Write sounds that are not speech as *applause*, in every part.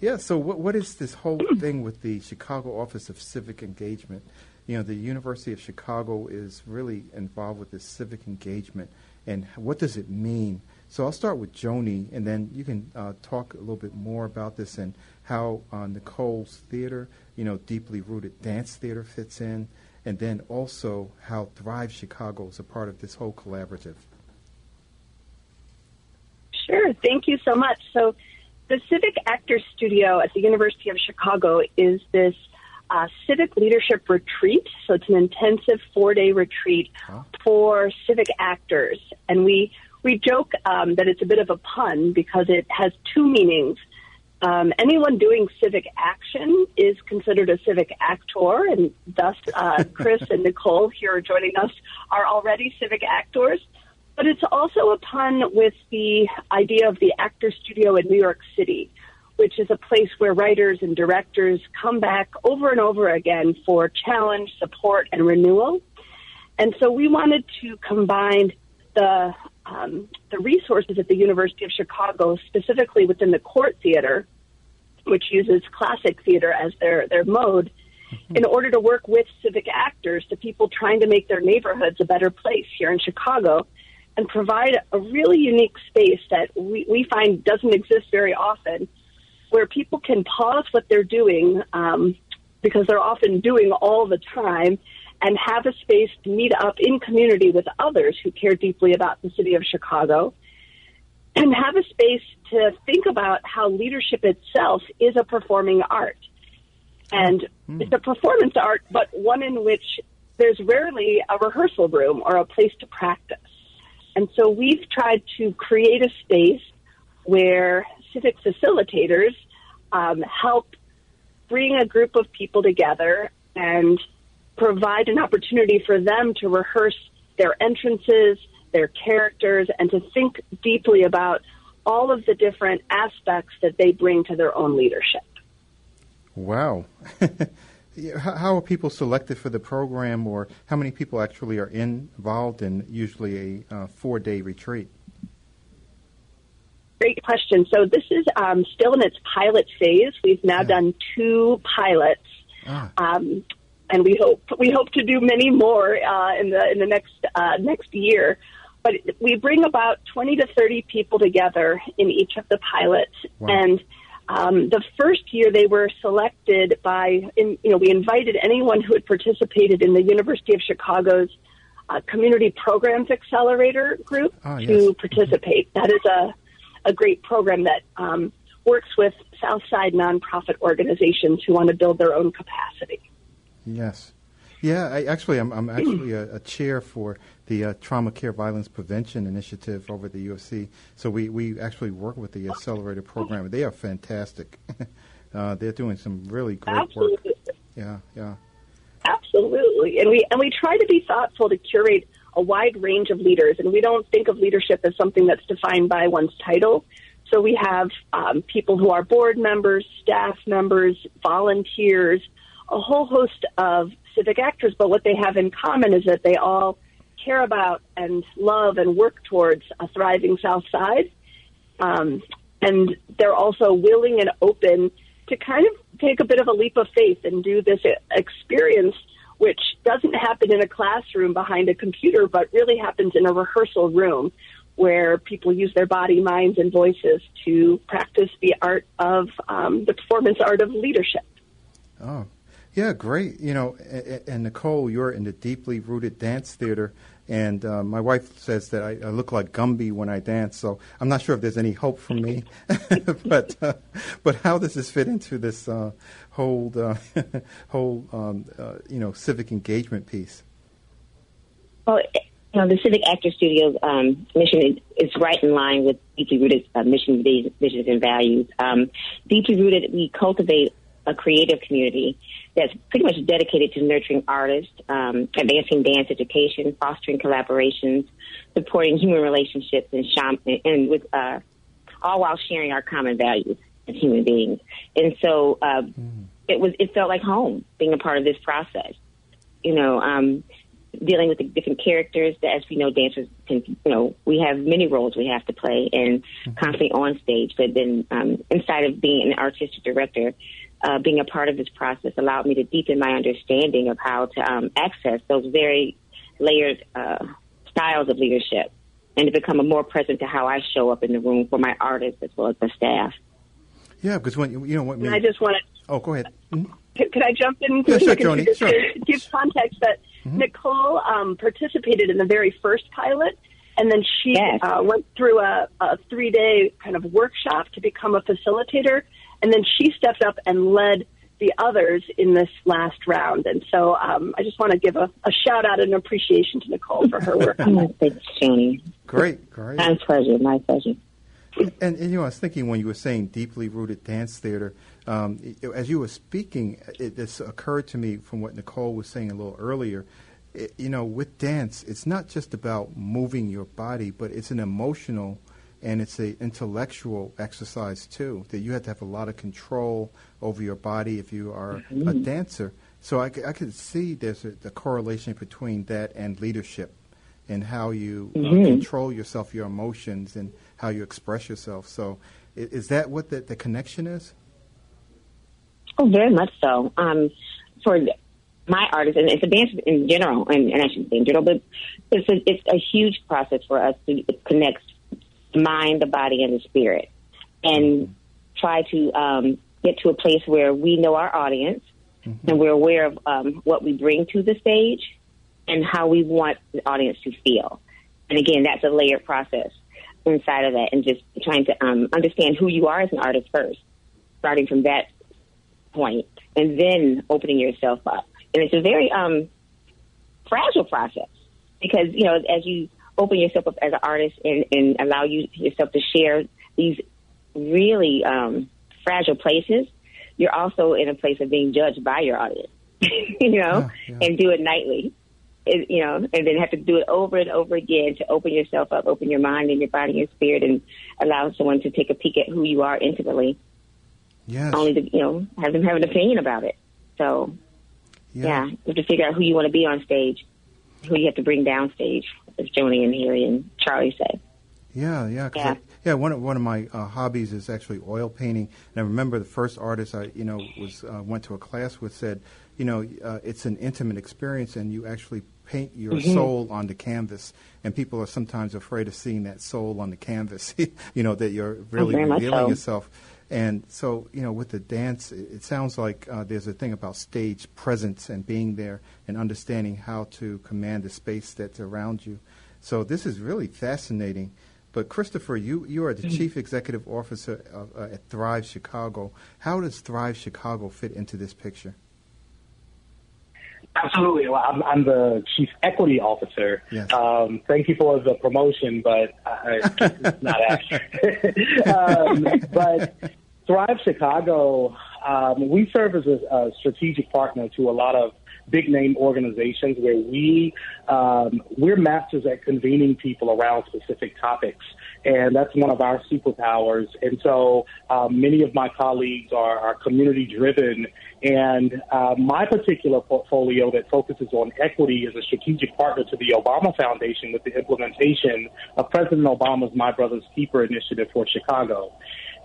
Yeah, so what, what is this whole *clears throat* thing with the Chicago Office of Civic Engagement? You know, the University of Chicago is really involved with this civic engagement, and what does it mean? So I'll start with Joanie, and then you can uh, talk a little bit more about this and how uh, Nicole's theater, you know, deeply rooted dance theater fits in, and then also how Thrive Chicago is a part of this whole collaborative. Sure, thank you so much. So the Civic Actors Studio at the University of Chicago is this uh, civic leadership retreat. So it's an intensive four day retreat huh? for civic actors. And we, we joke um, that it's a bit of a pun because it has two meanings. Um, anyone doing civic action is considered a civic actor, and thus uh, Chris and *laughs* Nicole here joining us are already civic actors. But it's also a pun with the idea of the actor studio in New York City, which is a place where writers and directors come back over and over again for challenge, support, and renewal. And so we wanted to combine the um, the resources at the University of Chicago, specifically within the Court Theater, which uses classic theater as their their mode, mm-hmm. in order to work with civic actors, the people trying to make their neighborhoods a better place here in Chicago, and provide a really unique space that we, we find doesn't exist very often, where people can pause what they're doing um, because they're often doing all the time and have a space to meet up in community with others who care deeply about the city of Chicago and have a space to think about how leadership itself is a performing art. And mm. it's a performance art, but one in which there's rarely a rehearsal room or a place to practice. And so we've tried to create a space where civic facilitators um, help bring a group of people together and provide an opportunity for them to rehearse their entrances, their characters, and to think deeply about all of the different aspects that they bring to their own leadership. Wow. *laughs* How are people selected for the program, or how many people actually are involved in usually a uh, four day retreat? Great question. So this is um, still in its pilot phase. We've now yeah. done two pilots, ah. um, and we hope we hope to do many more uh, in the in the next uh, next year. But we bring about twenty to thirty people together in each of the pilots, wow. and um, the first year they were selected by, in, you know, we invited anyone who had participated in the University of Chicago's uh, Community Programs Accelerator group oh, yes. to participate. That is a, a great program that um, works with Southside nonprofit organizations who want to build their own capacity. Yes. Yeah, I, actually, I'm, I'm actually a, a, chair for the uh, Trauma Care Violence Prevention Initiative over at the USC. So we, we actually work with the Accelerator program. They are fantastic. *laughs* uh, they're doing some really great Absolutely. work. Yeah, yeah. Absolutely, and we and we try to be thoughtful to curate a wide range of leaders, and we don't think of leadership as something that's defined by one's title. So we have um, people who are board members, staff members, volunteers, a whole host of civic actors, but what they have in common is that they all care about and love and work towards a thriving South Side. Um, and they're also willing and open to kind of take a bit of a leap of faith and do this experience, which doesn't happen in a classroom behind a computer, but really happens in a rehearsal room where people use their body, minds, and voices to practice the art of um, the performance art of leadership. Oh, yeah, great. You know, and, Nicole, you're in the deeply rooted dance theater, and uh, my wife says that I, I, look like Gumby when I dance. So I'm not sure if there's any hope for me, *laughs* *laughs* but uh, but how does this fit into this uh, whole uh, *laughs* whole um, uh, you know civic engagement piece? Well. You know, the Civic Actor Studio's um, mission is, right in line with deeply rooted uh, mission, visions, and values. Um, deeply rooted, we cultivate a creative community that's pretty much dedicated to nurturing artists, um, advancing dance education, fostering collaborations, supporting human relationships, and, and with uh, all while sharing our common values as human beings. And so uh, mm. it was it felt like home being a part of this process. You know, um, dealing with the different characters that, as we know, dancers can, you know, we have many roles we have to play and constantly on stage. But then um, inside of being an artistic director, uh, being a part of this process allowed me to deepen my understanding of how to um, access those very layered uh, styles of leadership and to become more present to how I show up in the room for my artists as well as the staff. Yeah, because when you know what I just want to. Oh, go ahead. Mm-hmm. Could, I jump in? Yeah, sure, Joanie. *laughs* Sure. Give context that mm-hmm. Nicole um, participated in the very first pilot, and then she yes. uh, went through a, a three-day kind of workshop to become a facilitator, and then she stepped up and led the others in this last round. And so um, I just want to give a, a, shout out and appreciation to Nicole for her work on *laughs* that. Thanks, Joanie. Great, great. My pleasure, my pleasure. And, and, you know, I was thinking when you were saying deeply rooted dance theater, um, it, as you were speaking, it this occurred to me from what Nicole was saying a little earlier. It, you know, with dance, it's not just about moving your body, but it's an emotional and it's an intellectual exercise too. That you have to have a lot of control over your body if you are mm-hmm. a dancer. So I, I could see there's a, a correlation between that and leadership and how you mm-hmm. uh, control yourself, your emotions, and how you express yourself. So, is, is that what the, the connection is? Oh, very much so. Um, for my artists, and it's a dance in general, and, and I shouldn't say in general, but it's a, it's a huge process for us to connect mind, the body, and the spirit, and try to um, get to a place where we know our audience mm-hmm. and we're aware of um, what we bring to the stage and how we want the audience to feel. And again, that's a layered process inside of that, and just trying to um, understand who you are as an artist first, starting from that point, and then opening yourself up. And it's a very um, fragile process because you know as you open yourself up as an artist and, and allow you yourself to share these really um, fragile places, you're also in a place of being judged by your audience, *laughs* you know, yeah, yeah. and do it nightly. It, you know, and then have to do it over and over again to open yourself up, open your mind and your body and spirit, and allow someone to take a peek at who you are intimately. Yes. Only to you know have them have an opinion about it. So, yeah, yeah you have to figure out who you want to be on stage, who you have to bring down stage, as Joanie and Haley and Charlie say. Yeah, yeah, yeah. I, yeah, one of one of my uh, hobbies is actually oil painting, and I remember the first artist I, you know, was uh, went to a class with said, you know, uh, it's an intimate experience, and you actually paint your mm-hmm. soul on the canvas, and people are sometimes afraid of seeing that soul on the canvas. *laughs* you know that you're really oh, revealing so. yourself. And so, you know, with the dance, it, it sounds like uh, there's a thing about stage presence and being there and understanding how to command the space that's around you. So this is really fascinating. But Christopher, you, you are the mm-hmm. chief executive officer of, uh, at Thrive Chicago. How does Thrive Chicago fit into this picture? Absolutely. Well, I'm, I'm the chief equity officer. Yes. Um, thank you for the promotion, but it's not *laughs* accurate. *laughs* um, but Thrive Chicago, um, we serve as a, a strategic partner to a lot of big name organizations where we um, we're masters at convening people around specific topics, and that's one of our superpowers. And so um, many of my colleagues are, are community driven, and uh, my particular portfolio that focuses on equity is a strategic partner to the Obama Foundation with the implementation of President Obama's My Brother's Keeper initiative for Chicago.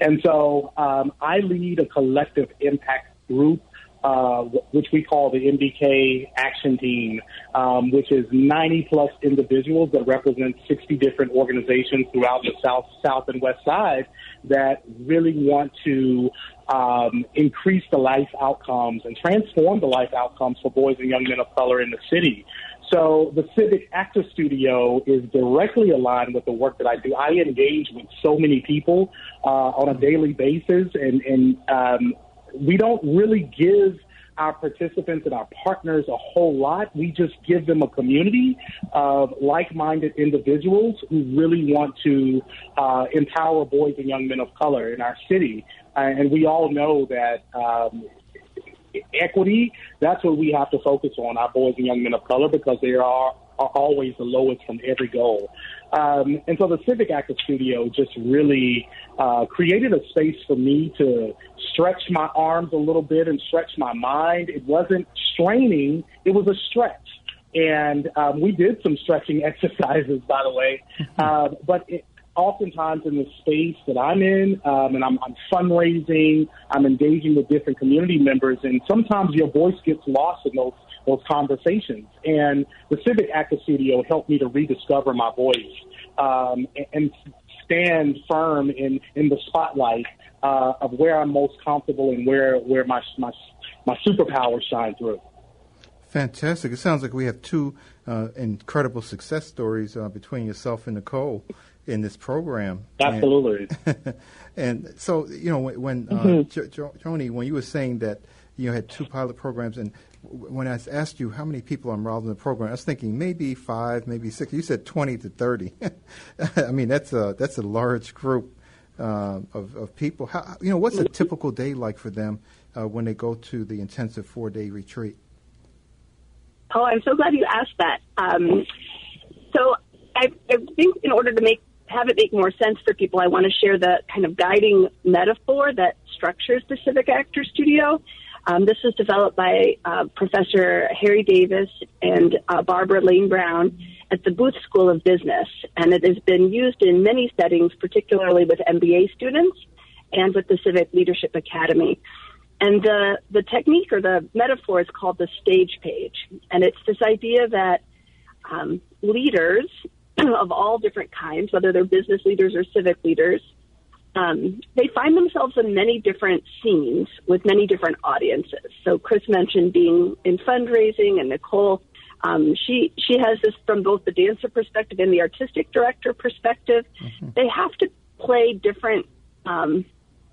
And so um, I lead a collective impact group uh, which we call the MBK Action Team, um, which is 90 plus individuals that represent 60 different organizations throughout the South, South, and West Side that really want to um, increase the life outcomes and transform the life outcomes for boys and young men of color in the city. So the Civic Actor Studio is directly aligned with the work that I do. I engage with so many people uh, on a daily basis, and, and um, we don't really give our participants and our partners a whole lot. We just give them a community of like-minded individuals who really want to uh, empower boys and young men of color in our city. Uh, and we all know that um, equity, that's what we have to focus on, our boys and young men of color, because they are, are always the lowest from every goal. Um, and so the Civic Actor Studio just really uh, created a space for me to stretch my arms a little bit and stretch my mind. It wasn't straining, it was a stretch. And um, we did some stretching *laughs* exercises, by the way. Uh, but it, oftentimes in the space that I'm in, um, and I'm, I'm fundraising, I'm engaging with different community members, and sometimes your voice gets lost in those those conversations. And the Civic Actor Studio helped me to rediscover my voice um, and, and stand firm in in the spotlight uh, of where I'm most comfortable and where where my my my superpowers shine through. Fantastic! It sounds like we have two uh, incredible success stories uh, between yourself and Nicole in this program. Absolutely. And, *laughs* and so, you know, when, when uh, mm-hmm. jo- jo- Joanie, when you were saying that you had two pilot programs, and when I asked you how many people are involved in the program, I was thinking maybe five, maybe six. You said twenty to thirty. *laughs* I mean, that's a that's a large group uh, of of people. How, you know, what's a typical day like for them uh, when they go to the intensive four day retreat? Oh, I'm so glad you asked that. Um, so I, I think in order to make have it make more sense for people, I want to share the kind of guiding metaphor that structures the Civic Actor Studio. Um, this was developed by uh, Professor Harry Davis and uh, Barbara Lane Brown at the Booth School of Business, and it has been used in many settings, particularly with MBA students and with the Civic Leadership Academy. And the, the technique or the metaphor is called the stage page. And it's this idea that um, leaders *clears throat* of all different kinds, whether they're business leaders or civic leaders, um, they find themselves in many different scenes with many different audiences. So Chris mentioned being in fundraising, and Nicole, um, she she has this from both the dancer perspective and the artistic director perspective. Mm-hmm. They have to play different um,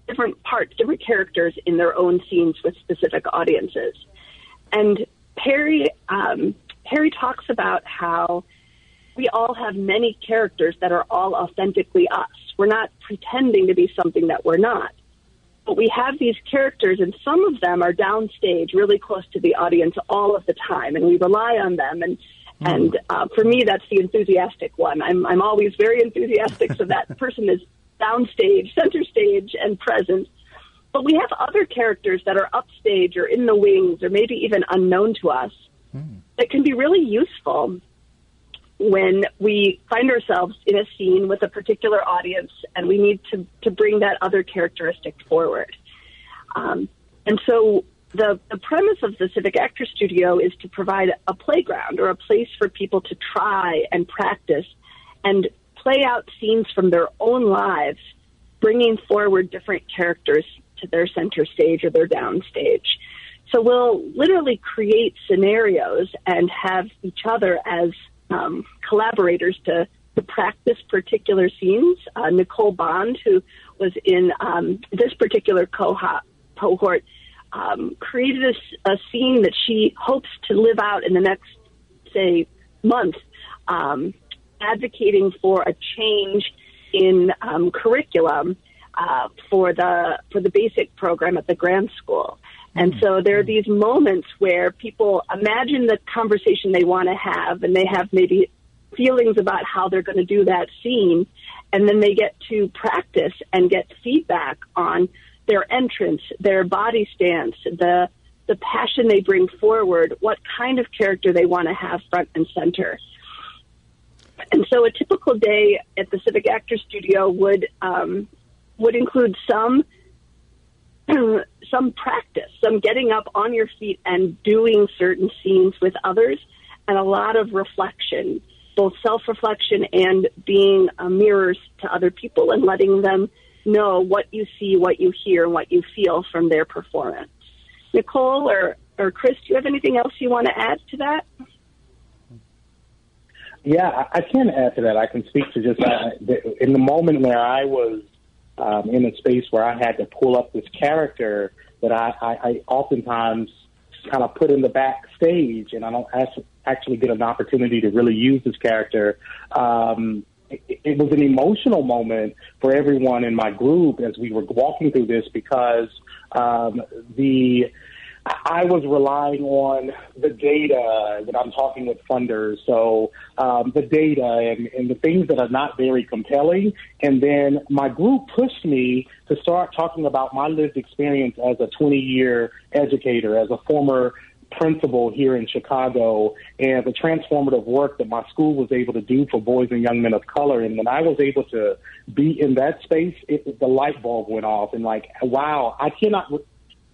different parts, different characters in their own scenes with specific audiences. And Perry um, Harry talks about how we all have many characters that are all authentically us. We're not pretending to be something that we're not. But we have these characters, and some of them are downstage, really close to the audience all of the time, and we rely on them. And mm. and uh, for me, that's the enthusiastic one. I'm I'm always very enthusiastic, so that *laughs* person is downstage, center stage, and present. But we have other characters that are upstage or in the wings, or maybe even unknown to us, mm. that can be really useful when we find ourselves in a scene with a particular audience and we need to, to bring that other characteristic forward. Um, and so the, the premise of the Civic Actor Studio is to provide a playground or a place for people to try and practice and play out scenes from their own lives, bringing forward different characters to their center stage or their downstage. So we'll literally create scenarios and have each other as um, collaborators to to practice particular scenes. Uh, Nicole Bond, who was in um, this particular cohort, um, created a, a, scene that she hopes to live out in the next, say, month, um, advocating for a change in um, curriculum uh, for the for the basic program at the Grant School. And so there are these moments where people imagine the conversation they want to have and they have maybe feelings about how they're going to do that scene. And then they get to practice and get feedback on their entrance, their body stance, the, the passion they bring forward, what kind of character they want to have front and center. And so a typical day at the Civic Actor Studio would, um, would include some *clears throat* some practice, some getting up on your feet and doing certain scenes with others, and a lot of reflection, both self reflection and being mirrors to other people and letting them know what you see, what you hear, what you feel from their performance. Nicole or, or Chris, do you have anything else you want to add to that? Yeah, I can add to that. I can speak to just uh, in the moment where I was um, in a space where I had to pull up this character that I, I, I oftentimes kind of put in the backstage, and I don't actually get an opportunity to really use this character. Um, it, it was an emotional moment for everyone in my group as we were walking through this because um, the I was relying on the data when I'm talking with funders. So um, the data and, and the things that are not very compelling. And then my group pushed me to start talking about my lived experience as a 20 year educator, as a former principal here in Chicago and the transformative work that my school was able to do for boys and young men of color. And when I was able to be in that space, it, the light bulb went off and like, wow, I cannot,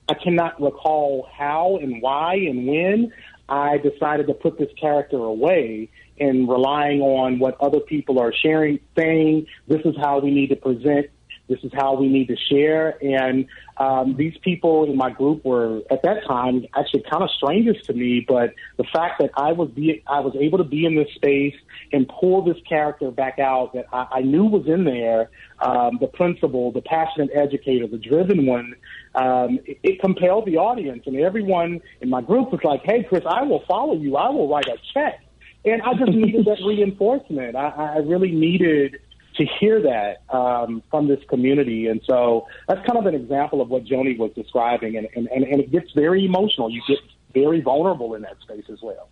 I cannot recall how and why and when I decided to put this character away and relying on what other people are sharing, saying, this is how we need to present this is how we need to share. And um, these people in my group were at that time actually kind of strangers to me, but the fact that I was be I was able to be in this space and pull this character back out that I, I knew was in there, um, the principal, the passionate educator, the driven one, um, it, it compelled the audience, and everyone in my group was like, "Hey, Chris, I will follow you. I will write a check." And I just needed that *laughs* reinforcement. I, I really needed to hear that um, from this community. And so that's kind of an example of what Joanie was describing. And, and, and, and it gets very emotional. You get very vulnerable in that space as well.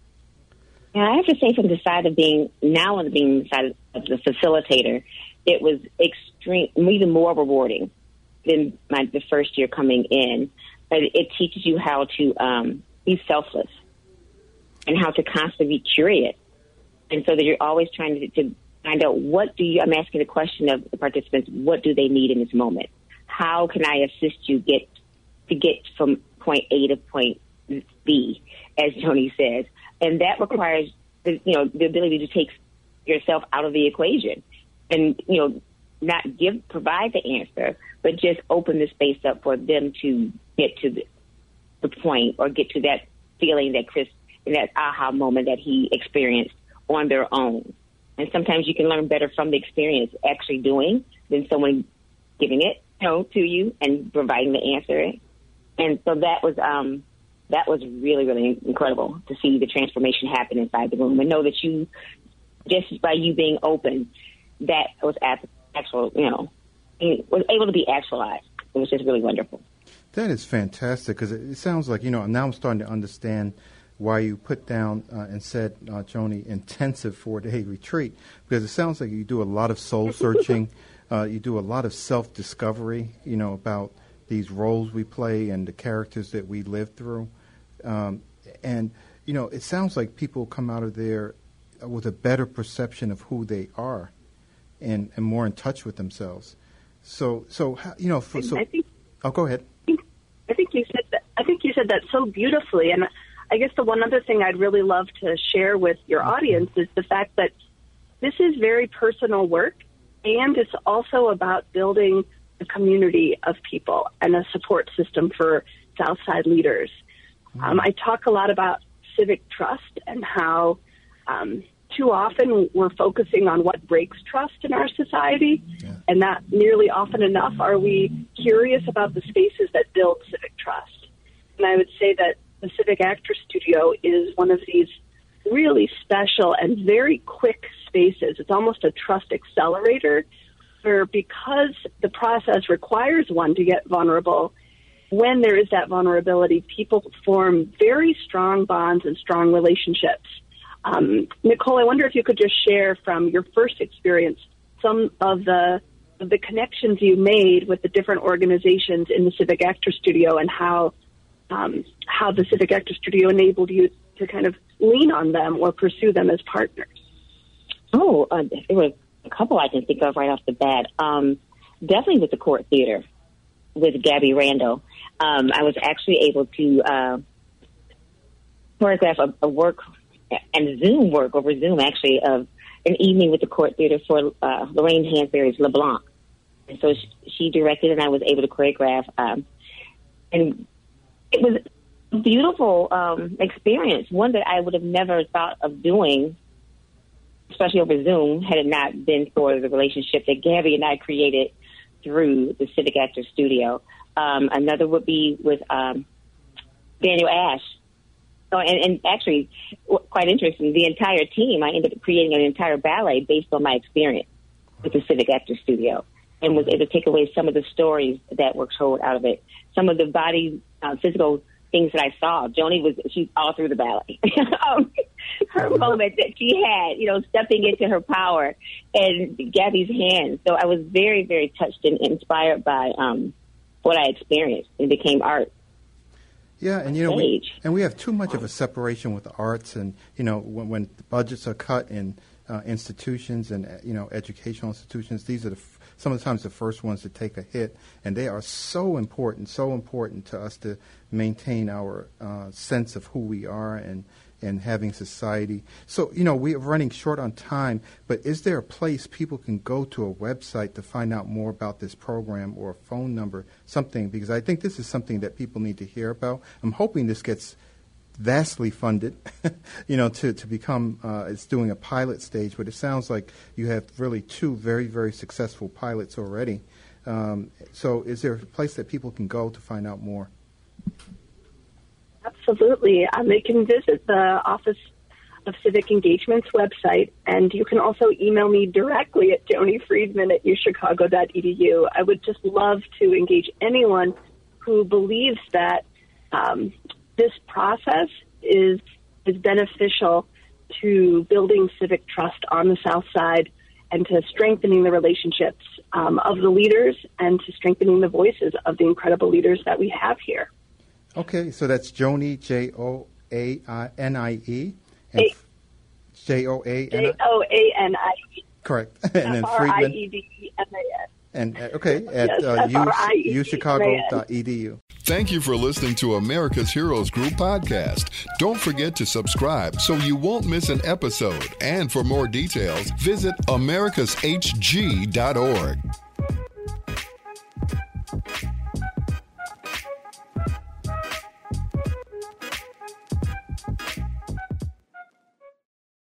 Yeah, I have to say, from the side of being now on being the side of the facilitator, it was extreme, even more rewarding than my the first year coming in. But it teaches you how to um, be selfless and how to constantly be curious, and so that you're always trying to, to find out what do you, I'm asking the question of the participants, what do they need in this moment? How can I assist you get to get from point A to point B, as Tony says? And that requires the, you know, the ability to take yourself out of the equation and, you know, not give, provide the answer, but just open the space up for them to get to the, the point or get to that feeling that Chris, that aha moment that he experienced on their own. And sometimes you can learn better from the experience actually doing than someone giving it, you know, to you and providing the answer. And so that was um that was really, really incredible to see the transformation happen inside the room and know that you just by you being open, that was actual, you know, was able to be actualized. It was just really wonderful. That is fantastic because it sounds like you know now I'm starting to understand why you put down uh, and said, uh, Joanie, intensive four day retreat, because it sounds like you do a lot of soul searching, *laughs* uh, you do a lot of self discovery, you know, about these roles we play and the characters that we live through. Um, and, you know, it sounds like people come out of there with a better perception of who they are and, and more in touch with themselves. So, so you know, for, so, think, oh, go ahead. I think you said that. I think you said that so beautifully, and I guess the one other thing I'd really love to share with your audience is the fact that this is very personal work and it's also about building a community of people and a support system for Southside leaders. Mm-hmm. Um, I talk a lot about civic trust and how um, too often we're focusing on what breaks trust in our society, yeah. and not nearly often enough are we curious about the spaces that build civic trust. And I would say that the Civic Actor Studio is one of these really special and very quick spaces. It's almost a trust accelerator where because the process requires one to get vulnerable, when there is that vulnerability, people form very strong bonds and strong relationships. Um, Nicole, I wonder if you could just share from your first experience some of the of the connections you made with the different organizations in the Civic Actor Studio and how um, how the Civic Actor Studio enabled you to kind of lean on them or pursue them as partners? Oh, uh, there were a couple I can think of right off the bat. Um, definitely with the Court Theater with Gabby Randall. Um, I was actually able to uh, choreograph a, a work and Zoom work over Zoom actually of an evening with the Court Theater for uh, Lorraine Hansberry's Les Blancs. And so she, she directed and I was able to choreograph. Um, and it was a beautiful um, experience, one that I would have never thought of doing, especially over Zoom, had it not been for the relationship that Gabby and I created through the Civic Actor Studio. Um, another would be with um, Daniel Ash. Oh, and, and actually, quite interesting, the entire team, I ended up creating an entire ballet based on my experience with the Civic Actor Studio and was able to take away some of the stories that were told out of it. Some of the body uh, physical things that I saw. Joanie was she's all through the ballet. *laughs* um, her moment that she had, you know, stepping into her power and Gabby's hands. So I was very, very touched and inspired by um, what I experienced. It became art. Yeah, and you know, we, and we have too much of a separation with the arts, and you know, when, when budgets are cut in uh, institutions and you know educational institutions, these are the sometimes the first ones to take a hit, and they are so important, so important to us to maintain our uh, sense of who we are and and having society. So, you know, we're running short on time, but is there a place people can go to a website to find out more about this program or a phone number, something? Because I think this is something that people need to hear about. I'm hoping this gets vastly funded, *laughs* you know, to, to become, uh, it's doing a pilot stage, but it sounds like you have really two very, very successful pilots already. Um, so is there a place that people can go to find out more? Absolutely. Um, they can visit the Office of Civic Engagement's website, and you can also email me directly at joaniefriedman at uchicago.edu. I would just love to engage anyone who believes that um, this process is is beneficial to building civic trust on the South Side and to strengthening the relationships um, of the leaders and to strengthening the voices of the incredible leaders that we have here. Okay, so that's Joanie, J O A N I E. J O A J O A N I E. Correct. *laughs* and then Friedman. And uh, okay, at yes, uh, u, uchicago.edu. Thank you for listening to America's Heroes Group podcast. Don't forget to subscribe so you won't miss an episode. And for more details, visit americashg.org.